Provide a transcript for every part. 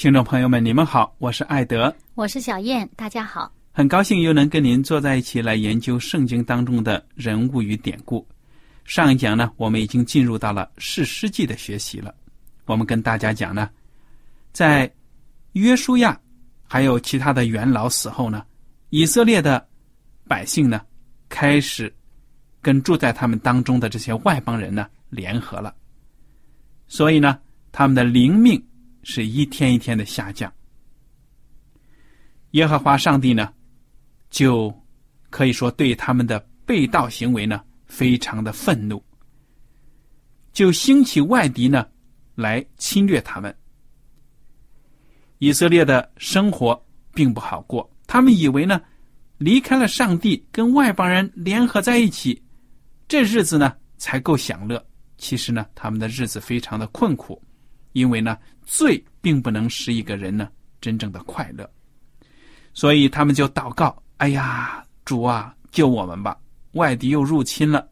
听众朋友们，你们好，我是艾德，我是小燕，大家好，很高兴又能跟您坐在一起来研究圣经当中的人物与典故。上一讲呢，我们已经进入到了士师记的学习了。我们跟大家讲呢，在约书亚还有其他的元老死后呢，以色列的百姓呢，开始跟住在他们当中的这些外邦人呢联合了，所以呢，他们的灵命。是一天一天的下降。耶和华上帝呢，就可以说对他们的背道行为呢，非常的愤怒，就兴起外敌呢，来侵略他们。以色列的生活并不好过，他们以为呢，离开了上帝，跟外邦人联合在一起，这日子呢才够享乐。其实呢，他们的日子非常的困苦。因为呢，罪并不能使一个人呢真正的快乐，所以他们就祷告：“哎呀，主啊，救我们吧！外敌又入侵了。”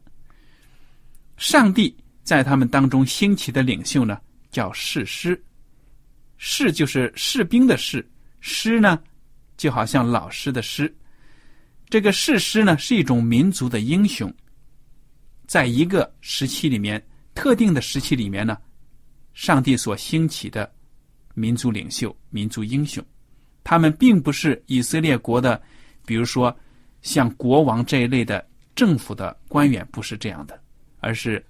上帝在他们当中兴起的领袖呢，叫士师。士就是士兵的士，师呢，就好像老师的师。这个士师呢，是一种民族的英雄，在一个时期里面，特定的时期里面呢。上帝所兴起的民族领袖、民族英雄，他们并不是以色列国的，比如说像国王这一类的政府的官员，不是这样的，而是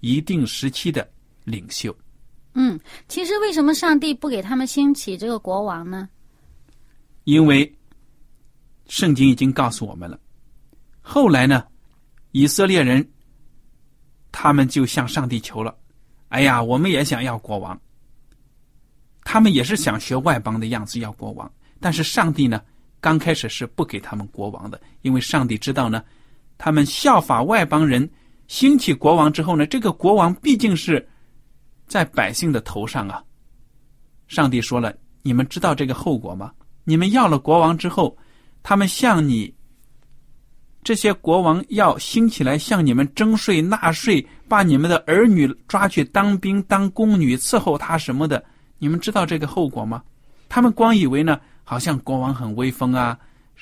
一定时期的领袖。嗯，其实为什么上帝不给他们兴起这个国王呢？因为圣经已经告诉我们了，后来呢，以色列人他们就向上帝求了。哎呀，我们也想要国王。他们也是想学外邦的样子要国王，但是上帝呢，刚开始是不给他们国王的，因为上帝知道呢，他们效法外邦人兴起国王之后呢，这个国王毕竟是在百姓的头上啊。上帝说了，你们知道这个后果吗？你们要了国王之后，他们向你。这些国王要兴起来向你们征税纳税，把你们的儿女抓去当兵当宫女伺候他什么的，你们知道这个后果吗？他们光以为呢，好像国王很威风啊，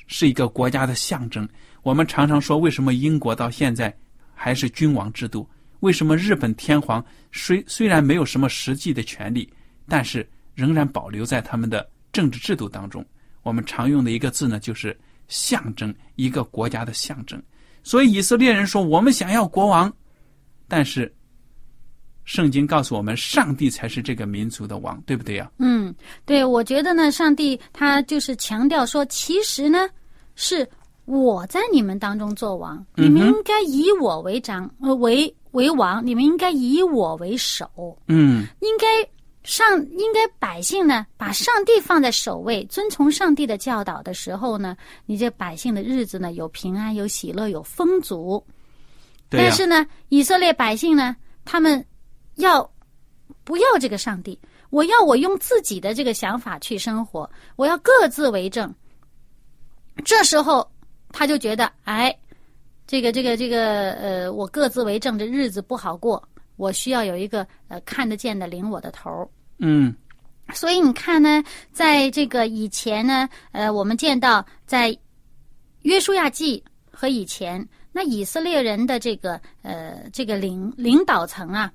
是一个国家的象征。我们常常说，为什么英国到现在还是君王制度？为什么日本天皇虽虽然没有什么实际的权利，但是仍然保留在他们的政治制度当中？我们常用的一个字呢，就是。象征一个国家的象征，所以以色列人说：“我们想要国王。”但是，圣经告诉我们，上帝才是这个民族的王，对不对呀？嗯，对，我觉得呢，上帝他就是强调说，其实呢，是我在你们当中做王，你们应该以我为长，呃，为为王，你们应该以我为首，嗯，应该。上应该百姓呢，把上帝放在首位，遵从上帝的教导的时候呢，你这百姓的日子呢，有平安，有喜乐，有丰足。但是呢，以色列百姓呢，他们要不要这个上帝？我要我用自己的这个想法去生活，我要各自为政。这时候他就觉得，哎，这个这个这个呃，我各自为政，这日子不好过，我需要有一个呃看得见的领我的头儿。嗯所以你看呢，在这个以前呢，呃，我们见到在约书亚记和以前，那以色列人的这个呃这个领领导层啊，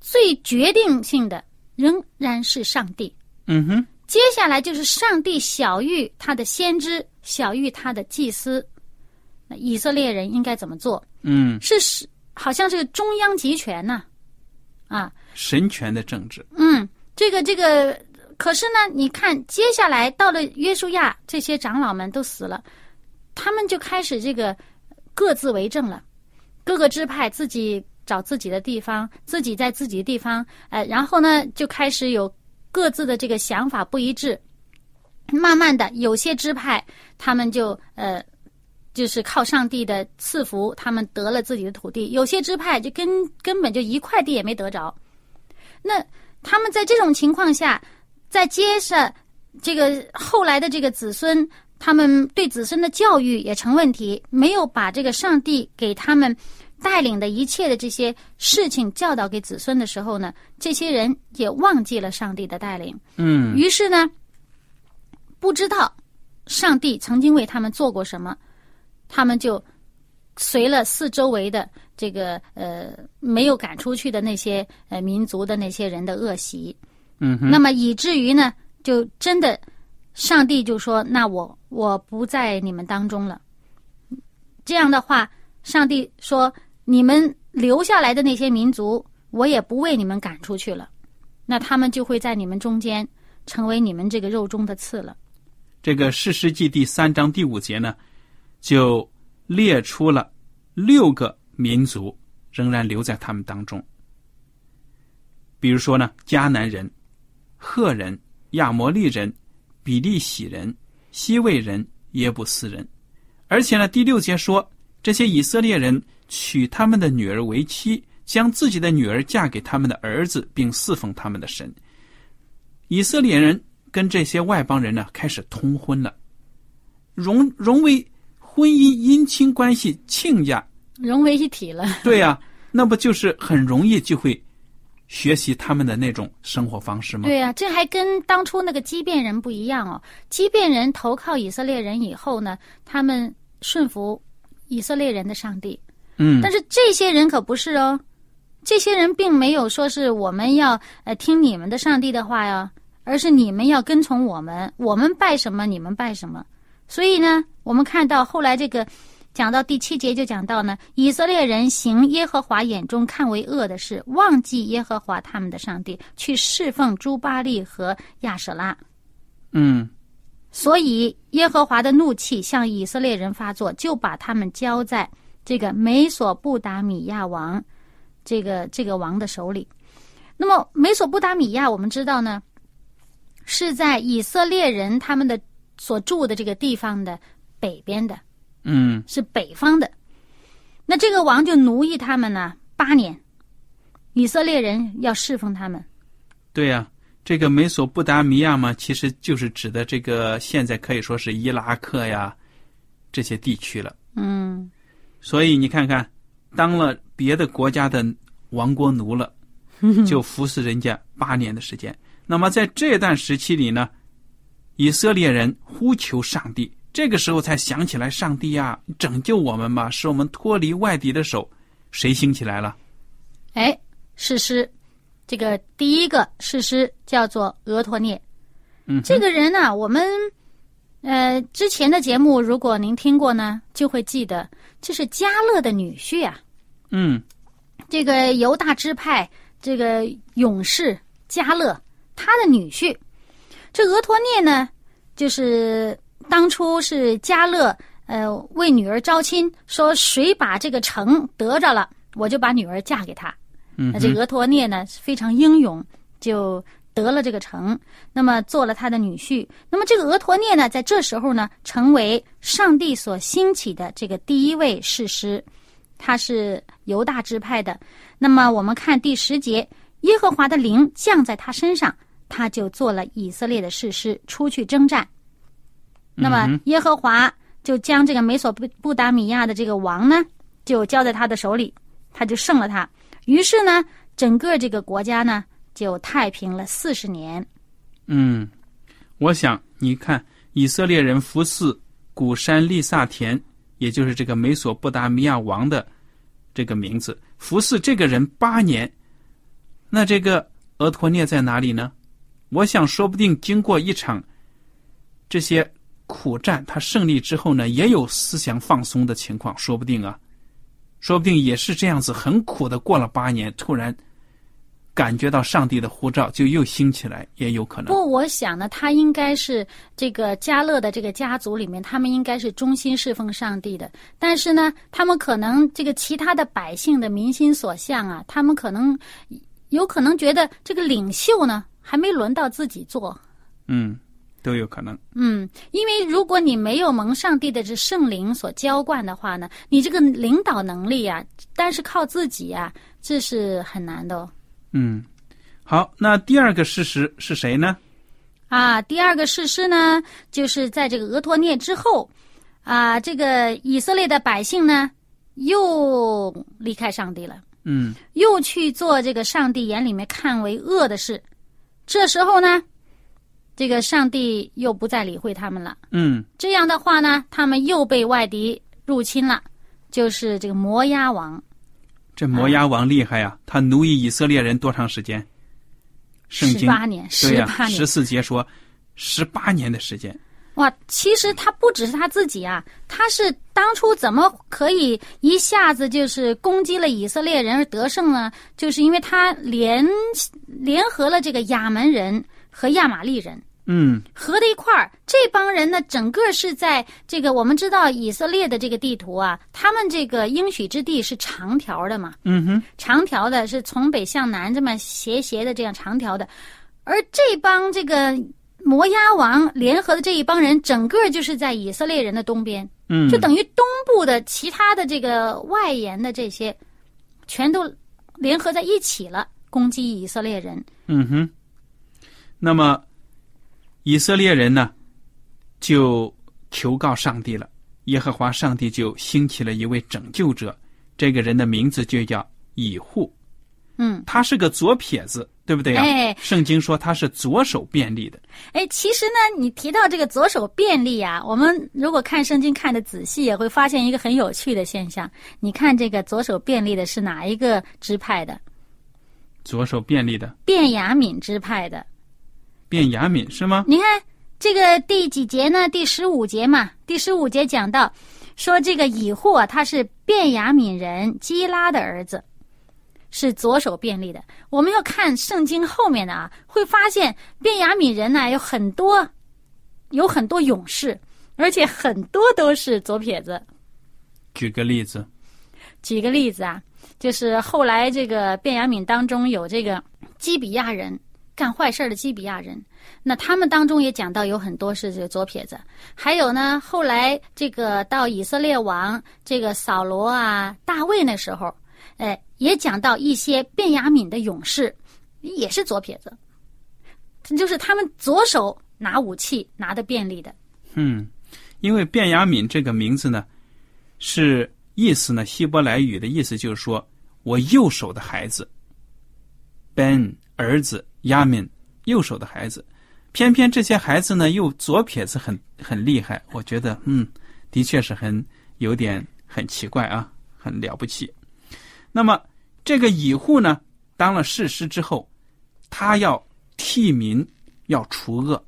最决定性的仍然是上帝。嗯哼，接下来就是上帝小谕他的先知，小谕他的祭司。那以色列人应该怎么做？嗯，是是，好像是中央集权呐、啊，神权的政治，嗯，这个这个，可是呢，你看接下来到了约书亚，这些长老们都死了，他们就开始这个各自为政了，各个支派自己找自己的地方，自己在自己的地方，呃，然后呢就开始有各自的这个想法不一致，慢慢的有些支派他们就呃。就是靠上帝的赐福，他们得了自己的土地；有些支派就根根本就一块地也没得着。那他们在这种情况下，再接着这个后来的这个子孙，他们对子孙的教育也成问题，没有把这个上帝给他们带领的一切的这些事情教导给子孙的时候呢，这些人也忘记了上帝的带领，嗯。于是呢，不知道上帝曾经为他们做过什么，他们就随了四周围的这个呃没有赶出去的那些呃民族的那些人的恶习，嗯哼，那么以至于呢，就真的上帝就说：“那我我不在你们当中了。”这样的话，上帝说：“你们留下来的那些民族，我也不为你们赶出去了，那他们就会在你们中间成为你们这个肉中的刺了。这个士师记第三章第五节呢，就列出了六个民族仍然留在他们当中。比如说呢，迦南人、赫人、亚摩利人、比利洗人、西魏人、耶布斯人，而且呢，第六节说，这些以色列人娶他们的女儿为妻，将自己的女儿嫁给他们的儿子，并侍奉他们的神。以色列人跟这些外邦人呢开始通婚了，融融为婚姻姻亲关系亲家。融为一体了。对呀、那不就是很容易就会学习他们的那种生活方式吗？对呀、这还跟当初那个畸变人不一样哦。畸变人投靠以色列人以后呢，他们顺服以色列人的上帝，嗯但是这些人可不是哦，这些人并没有说是我们要呃听你们的上帝的话呀，而是你们要跟从我们，我们拜什么你们拜什么。所以呢，我们看到后来这个讲到第七节就讲到呢，以色列人行耶和华眼中看为恶的事，忘记耶和华他们的上帝，去侍奉朱巴利和亚舍拉。嗯所以耶和华的怒气向以色列人发作，就把他们交在这个美索不达米亚王这个这个王的手里。那么美索不达米亚，我们知道呢，是在以色列人他们的所住的这个地方的北边的，嗯是北方的。那这个王就奴役他们呢八年，以色列人要侍奉他们。对呀、这个美索不达米亚嘛，其实就是指的这个现在可以说是伊拉克呀这些地区了。嗯，所以你看看，当了别的国家的亡国奴了，就服侍人家八年的时间。那么在这段时期里呢，以色列人呼求上帝，这个时候才想起来，上帝呀，拯救我们吧，使我们脱离外敌的手。谁兴起来了？哎，士师，这个第一个士师叫做俄托涅。嗯，这个人呢、我们呃之前的节目，如果您听过呢，就会记得这是加勒的女婿啊。嗯这个犹大支派这个勇士加勒，他的女婿。这俄托涅呢，就是当初是加勒呃为女儿招亲，说谁把这个城得着了，我就把女儿嫁给他。嗯，那这俄托涅呢非常英勇，就得了这个城，那么做了他的女婿。那么这个俄托涅呢，在这时候呢，成为上帝所兴起的这个第一位士师。他是犹大支派的。那么我们看第十节，耶和华的灵降在他身上，他就做了以色列的士师，出去征战。那么耶和华就将这个美索不不达米亚的这个王呢，就交在他的手里，他就胜了他。于是呢，整个这个国家呢就太平了四十年。嗯，我想你看，以色列人服侍古山利萨田，也就是这个美索不达米亚王的这个名字，服侍这个人八年。那这个俄陀涅在哪里呢？我想，说不定经过一场这些苦战，他胜利之后呢，也有思想放松的情况，说不定啊，说不定也是这样子，很苦的过了八年，突然。感觉到上帝的呼召，就又兴起来，也有可能。不，我想呢，他应该是这个加勒的这个家族里面，他们应该是忠心侍奉上帝的。但是呢，他们可能这个其他的百姓的民心所向啊，他们可能有可能觉得这个领袖呢还没轮到自己做。嗯，都有可能。嗯，因为如果你没有蒙上帝的这圣灵所浇灌的话呢，你这个领导能力啊，但是靠自己啊，这是很难的。嗯，好，那第二个事实是谁呢？啊，第二个事实呢，就是在这个俄托涅之后，啊，这个以色列的百姓呢，又离开上帝了，嗯，又去做这个上帝眼里面看为恶的事。这时候呢，这个上帝又不再理会他们了，嗯，这样的话呢，他们又被外敌入侵了，就是这个摩押王。这摩押王厉害呀！他奴役以色列人多长时间？圣经十八年，对呀，十十四节说十八年的时间。哇，其实他不只是他自己啊，他是当初怎么可以一下子就是攻击了以色列人而得胜呢？就是因为他联联合了这个亚门人和亚玛利人。嗯，合在一块儿，这帮人呢，整个是在这个我们知道以色列的这个地图啊，他们这个应许之地是长条的嘛，嗯哼，长条的是从北向南这么斜斜的这样长条的，而这帮这个摩押王联合的这一帮人，整个就是在以色列人的东边，嗯，就等于东部的其他的这个外延的这些，全都联合在一起了，攻击以色列人。嗯哼，那么。以色列人呢，就求告上帝了。耶和华上帝就兴起了一位拯救者，这个人的名字就叫以户。嗯，他是个左撇子，对不对啊？哎，圣经说他是左手便利的。哎，其实呢，你提到这个左手便利啊，我们如果看圣经看的仔细，也会发现一个很有趣的现象。你看这个左手便利的是哪一个支派的？左手便利的，便雅悯支派的。便雅悯是吗？你看这个第几节呢？第十五节嘛。第十五节讲到，说这个以户啊，他是便雅悯人基拉的儿子，是左手便利的。我们要看圣经后面的啊，会发现便雅悯人呢有很多，有很多勇士，而且很多都是左撇子。举个例子，举个例子啊，就是后来这个便雅悯当中有这个基比亚人。干坏事的基比亚人，那他们当中也讲到有很多是这个左撇子，还有呢，后来这个到以色列王这个扫罗啊、大卫那时候，哎，也讲到一些便雅悯的勇士也是左撇子，就是他们左手拿武器拿的便利的。嗯，因为便雅悯这个名字呢，是意思呢，希伯来语的意思就是说我右手的孩子，Ben 儿子。亚敏右手的孩子，偏偏这些孩子呢又左撇子很很厉害，我觉得嗯，的确是很有点很奇怪啊，很了不起。那么这个以户呢，当了士师之后，他要替民要除恶，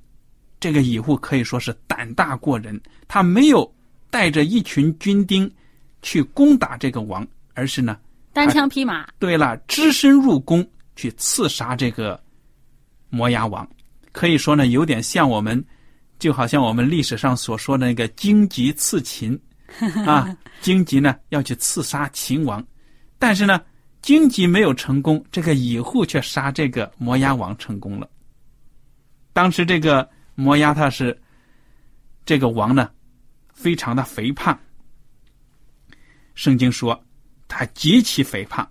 这个以户可以说是胆大过人，他没有带着一群军丁去攻打这个王，而是呢单枪匹马。对了，只身入宫去刺杀这个。摩押王，可以说呢，有点像我们，就好像我们历史上所说的那个荆棘刺秦，啊，荆棘呢要去刺杀秦王，但是呢，荆棘没有成功，这个以户却杀这个摩押王成功了。当时这个摩押他是这个王呢，非常的肥胖。圣经说，他极其肥胖。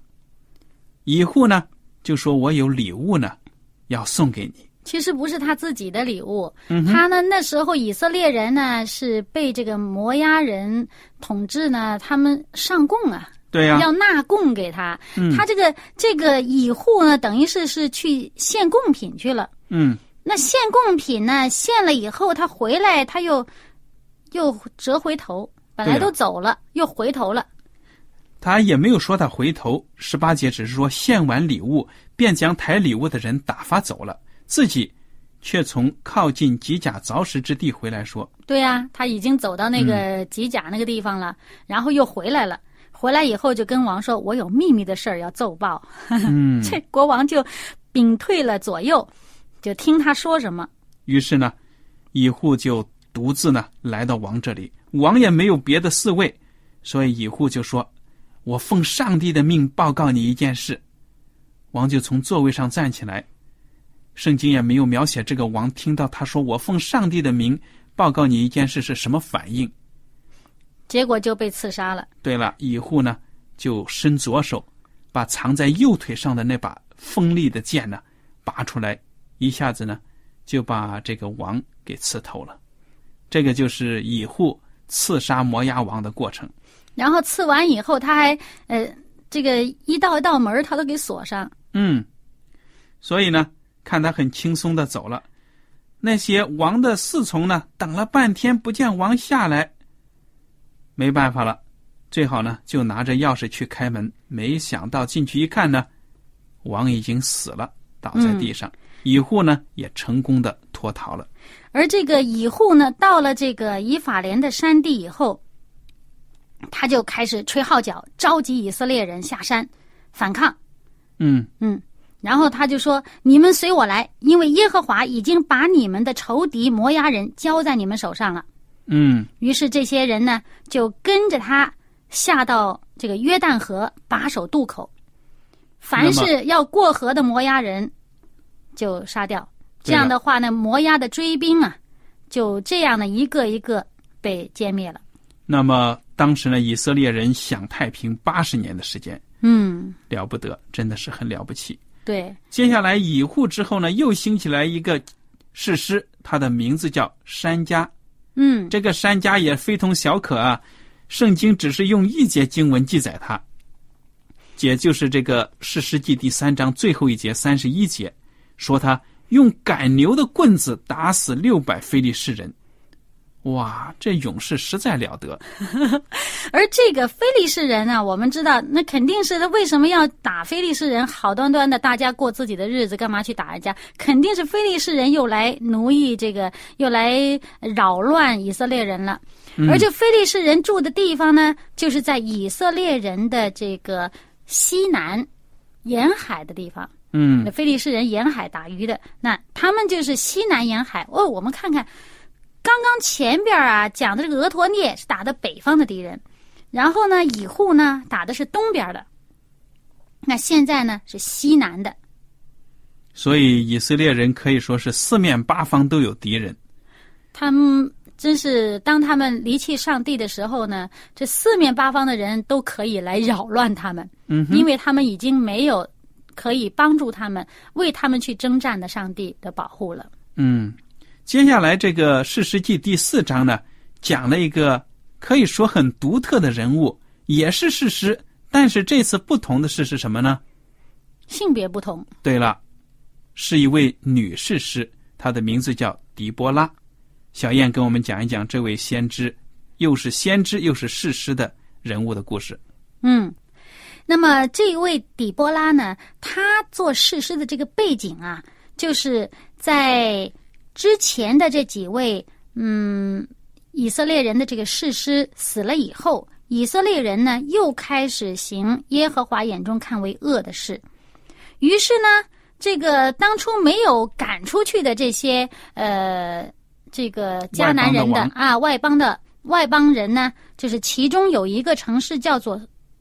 以户呢就说：“我有礼物呢，要送给你。”其实不是他自己的礼物，嗯他呢那时候以色列人呢是被这个摩押人统治呢，他们上贡啊，对呀、要纳贡给他。嗯他这个这个以户呢，等于是是去献贡品去了。嗯，那献贡品呢，献了以后，他回来他又又折回头，本来都走了，又回头了。他也没有说他回头。十八节只是说献完礼物，便将抬礼物的人打发走了，自己却从靠近吉甲凿石之地回来说对呀、他已经走到那个吉甲那个地方了，然后又回来了。回来以后就跟王说：“我有秘密的事儿要奏报。”嗯，这国王就屏退了左右，就听他说什么。于是呢，乙户就独自呢来到王这里，王也没有别的侍卫，所以乙户就说：“我奉上帝的命报告你一件事。”王就从座位上站起来。圣经也没有描写这个王听到他说“我奉上帝的名报告你一件事”是什么反应。结果就被刺杀了。对了，以户呢就伸左手，把藏在右腿上的那把锋利的剑呢拔出来，一下子呢就把这个王给刺透了。这个就是以户刺杀摩押王的过程。然后刺完以后，他还呃，这个一道一道门儿他都给锁上。嗯，所以呢，看他很轻松的走了。那些王的侍从呢，等了半天不见王下来，没办法了，最好呢就拿着钥匙去开门。没想到进去一看呢，王已经死了，倒在地上。乙户呢也成功的脱逃了。而这个乙户呢，到了这个以法莲的山地以后，他就开始吹号角，召集以色列人下山反抗。嗯嗯，然后他就说：“你们随我来，因为耶和华已经把你们的仇敌摩押人交在你们手上了。”嗯于是这些人呢，就跟着他下到这个约旦河，把守渡口。凡是要过河的摩押人，就杀掉。这样的话呢，摩押的追兵啊，就这样的一个一个被歼灭了。那么当时呢，以色列人享太平八十年的时间，嗯，了不得，真的是很了不起。对，接下来以户之后呢，又兴起来一个士师，他的名字叫山家。嗯，这个山家也非同小可啊，圣经只是用一节经文记载他，也就是这个士师记第三章最后一节三十一节，说他用赶牛的棍子打死六百非利士人。哇，这勇士实在了得。而这个非利士人呢，我们知道，那肯定是他为什么要打非利士人？好端端的大家过自己的日子，干嘛去打人家？肯定是非利士人又来奴役这个，又来扰乱以色列人了。而这非利士人住的地方呢，就是在以色列人的这个西南沿海的地方。嗯那非利士人沿海打鱼的，那他们就是西南沿海。哦，我们看看，刚刚前边啊讲的这个俄陀涅是打的北方的敌人，然后呢以户呢打的是东边的，那现在呢是西南的。所以以色列人可以说是四面八方都有敌人。他们真是当他们离弃上帝的时候呢，这四面八方的人都可以来扰乱他们，嗯，因为他们已经没有可以帮助他们、为他们去征战的上帝的保护了。嗯，接下来这个《士师记》第四章呢，讲了一个可以说很独特的人物，也是士师，但是这次不同的是是什么呢？性别不同，对了，是一位女士师，她的名字叫狄波拉。小燕跟我们讲一讲这位先知，又是先知又是士师的人物的故事。嗯，那么这位底波拉呢，他做士师的这个背景啊，就是在之前的这几位嗯以色列人的这个士师死了以后，以色列人呢又开始行耶和华眼中看为恶的事，于是呢，这个当初没有赶出去的这些呃这个迦南人的啊外邦的外邦人呢，就是其中有一个城市叫做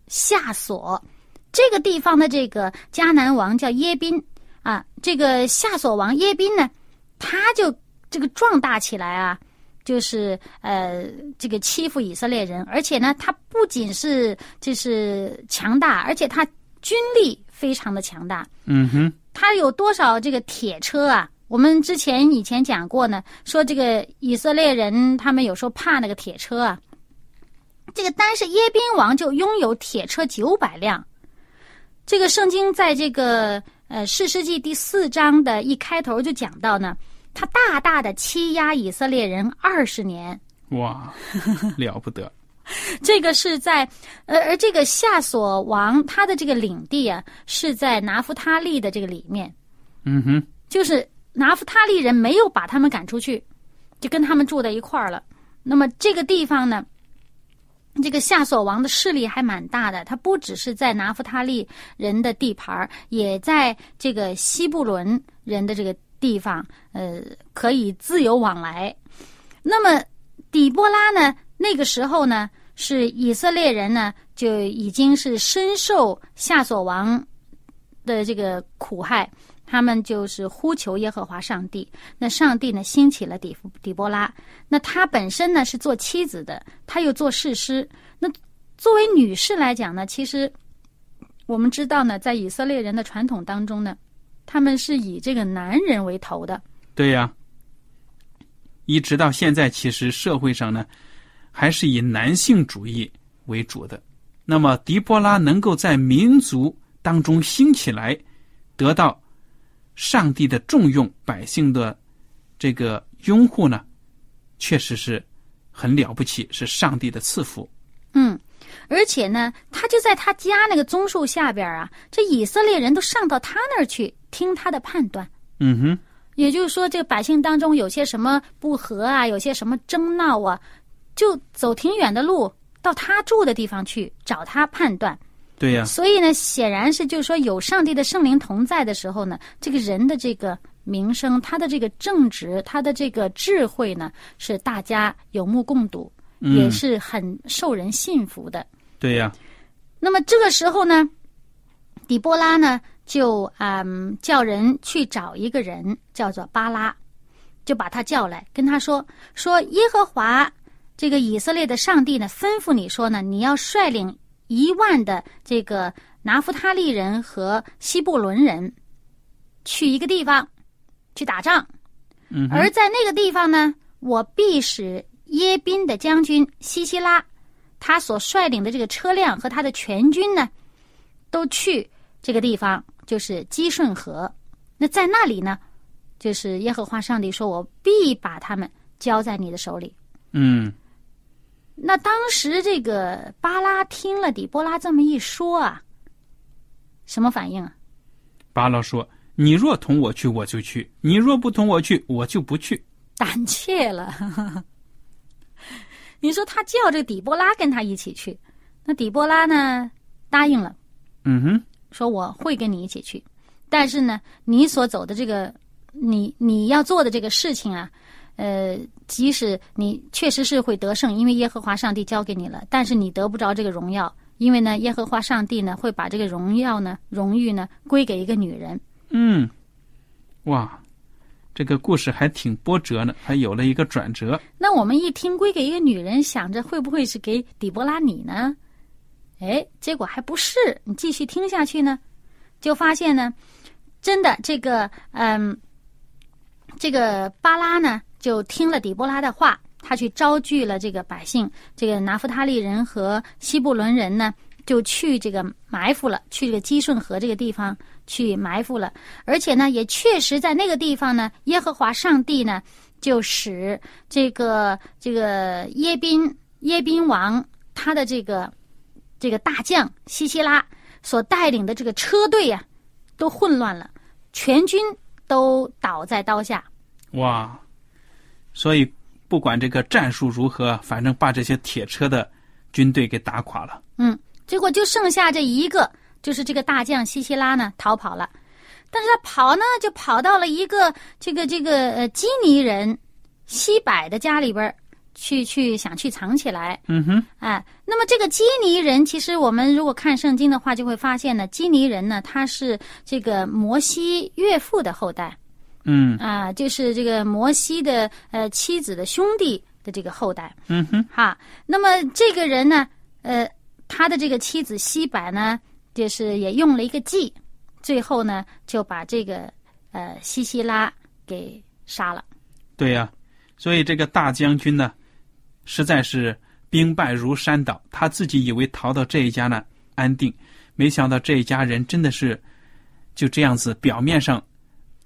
夏所，这个地方的这个迦南王叫耶宾啊，这个夏索王耶宾呢，他就这个壮大起来啊，就是呃这个欺负以色列人，而且呢，他不仅是就是强大，而且他军力非常的强大。嗯哼，他有多少这个铁车啊？我们之前以前讲过呢，说这个以色列人他们有时候怕那个铁车啊。这个单是耶宾王就拥有铁车九百辆。这个圣经在这个呃士师记第四章的一开头就讲到呢，他大大的欺压以色列人二十年。哇，了不得！这个是在，呃而这个夏所王他的这个领地啊，是在拿夫他利的这个里面，嗯哼，就是拿夫他利人没有把他们赶出去，就跟他们住在一块儿了。那么这个地方呢，这个夏所王的势力还蛮大的，他不只是在拿夫他利人的地盘，也在这个西布伦人的这个地方，呃，可以自由往来。那么底波拉呢，那个时候呢，是以色列人呢，就已经是深受夏所王的这个苦害，他们就是呼求耶和华上帝。那上帝呢，兴起了底底波拉。那她本身呢是做妻子的，她又做士师。那作为女士来讲呢，其实我们知道呢，在以色列人的传统当中呢，他们是以这个男人为头的。对呀。一直到现在，其实社会上呢，还是以男性主义为主的。那么，狄波拉能够在民族当中兴起来，得到上帝的重用，百姓的这个拥护呢，确实是很了不起，是上帝的赐福。嗯，而且呢，他就在他家那个棕树下边啊，这以色列人都上到他那儿去听他的判断。嗯哼。也就是说，这个百姓当中有些什么不和啊，有些什么争闹啊，就走挺远的路到他住的地方去找他判断。对呀。所以呢，显然是就是说，有上帝的圣灵同在的时候呢，这个人的这个名声，他的这个正直，他的这个智慧呢，是大家有目共睹，也是很受人信服的。对呀。那么这个时候呢，底波拉呢？就嗯，叫人去找一个人，叫做巴拉，就把他叫来，跟他说说耶和华这个以色列的上帝呢，吩咐你说呢，你要率领一万的这个拿夫他利人和西布伦人去一个地方去打仗，嗯，而在那个地方呢，我必使耶宾的将军西西拉他所率领的这个车辆和他的全军呢，都去这个地方。就是基顺河，那在那里呢？就是耶和华上帝说：“我必把他们交在你的手里。”嗯。那当时这个巴拉听了底波拉这么一说啊，什么反应啊？巴拉说：“你若同我去，我就去；你若不同我去，我就不去。”胆怯了。你说他叫这底波拉跟他一起去，那底波拉呢？答应了。嗯哼。说我会跟你一起去，但是呢，你所走的这个，你你要做的这个事情啊，呃，即使你确实是会得胜，因为耶和华上帝交给你了，但是你得不着这个荣耀，因为呢，耶和华上帝呢会把这个荣耀呢、荣誉呢归给一个女人。嗯，哇，这个故事还挺波折呢，还有了一个转折。那我们一听归给一个女人，想着会不会是给底波拉你呢？哎，结果还不是。你继续听下去呢，就发现呢，真的这个嗯，这个巴拉呢，就听了底波拉的话，他去招聚了这个百姓，这个拿夫他利人和西布伦人呢，就去这个埋伏了，去这个基顺河这个地方去埋伏了。而且呢，也确实在那个地方呢，耶和华上帝呢，就使这个这个耶宾耶宾王他的这个。这个大将西西拉所带领的这个车队呀，都混乱了，全军都倒在刀下。哇！所以不管这个战术如何，反正把这些铁车的军队给打垮了。嗯，结果就剩下这一个，就是这个大将西西拉呢逃跑了，但是他跑呢，就跑到了一个这个这个呃基尼人西柏的家里边去去想去藏起来，嗯哼，哎，那么这个基尼人，其实我们如果看圣经的话，就会发现呢，基尼人呢，他是这个摩西岳父的后代，嗯，啊，就是这个摩西的呃妻子的兄弟的这个后代。嗯哼，哈，那么这个人呢，呃，他的这个妻子西柏呢，就是也用了一个计，最后呢就把这个呃西西拉给杀了。对呀、所以这个大将军呢，实在是兵败如山倒。他自己以为逃到这一家呢安定，没想到这一家人真的是就这样子，表面上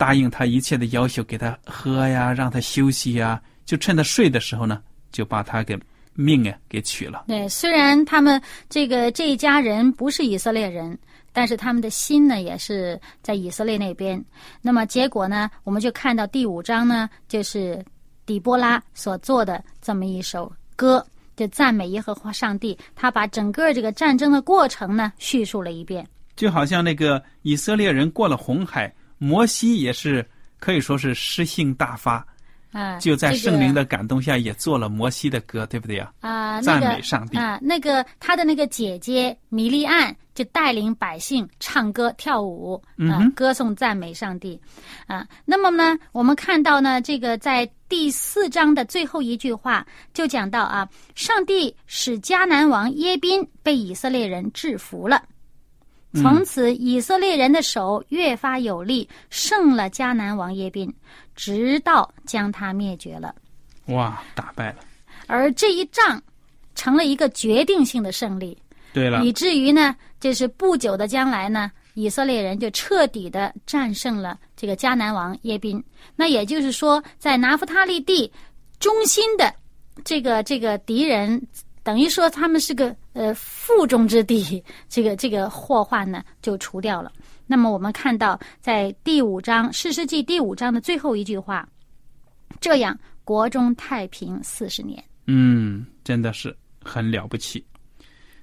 答应他一切的要求，给他喝呀，让他休息呀，就趁他睡的时候呢，就把他给命啊给取了。对，虽然他们这个这一家人不是以色列人，但是他们的心呢也是在以色列那边。那么结果呢，我们就看到第五章呢，就是底波拉所做的这么一首歌，就赞美耶和华上帝。他把整个这个战争的过程呢叙述了一遍。就好像那个以色列人过了红海，摩西也是可以说是诗性大发，啊，就在圣灵的感动下，也做了摩西的歌，对不对呀？啊，赞美上帝啊，那个他的那个姐姐米利安就带领百姓唱歌跳舞，啊嗯，歌颂赞美上帝，啊，那么呢，我们看到呢，这个在第四章的最后一句话就讲到啊，上帝使迦南王耶宾被以色列人制服了。从此，以色列人的手越发有力，胜了迦南王耶宾，直到将他灭绝了。哇，打败了。而这一仗成了一个决定性的胜利，对了，以至于呢，就是不久的将来呢，以色列人就彻底的战胜了这个迦南王耶宾。那也就是说，在拿夫他利地中心的这个这个敌人，等于说他们是个呃腹中之地，这个这个祸患呢就除掉了。那么我们看到，在第五章《士师记》第五章的最后一句话，这样国中太平四十年。嗯，真的是很了不起。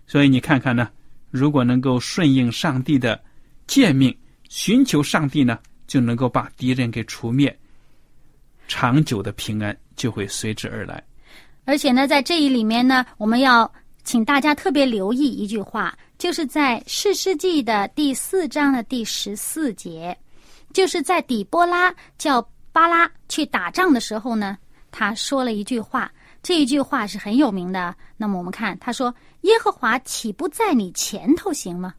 所以你看看呢，如果能够顺应上帝的诫命，寻求上帝呢，就能够把敌人给除灭，长久的平安就会随之而来。而且呢，在这一里面呢，我们要请大家特别留意一句话，就是在《士师记》的第四章的第十四节，就是在底波拉叫巴拉去打仗的时候呢，他说了一句话，这一句话是很有名的。那么我们看，他说：“耶和华岂不在你前头行吗？”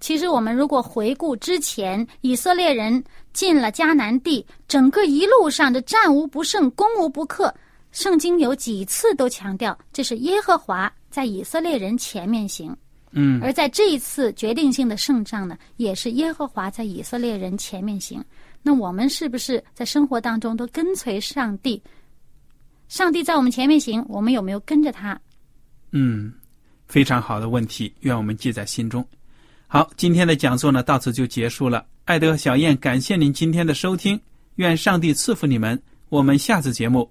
其实，我们如果回顾之前，以色列人进了迦南地，整个一路上的战无不胜、攻无不克。圣经有几次都强调，这是耶和华在以色列人前面行，嗯，而在这一次决定性的胜仗呢，也是耶和华在以色列人前面行。那我们是不是在生活当中都跟随上帝？上帝在我们前面行，我们有没有跟着他？嗯，非常好的问题，愿我们记在心中。好，今天的讲座呢到此就结束了。艾德和小燕，感谢您今天的收听，愿上帝赐福你们。我们下次节目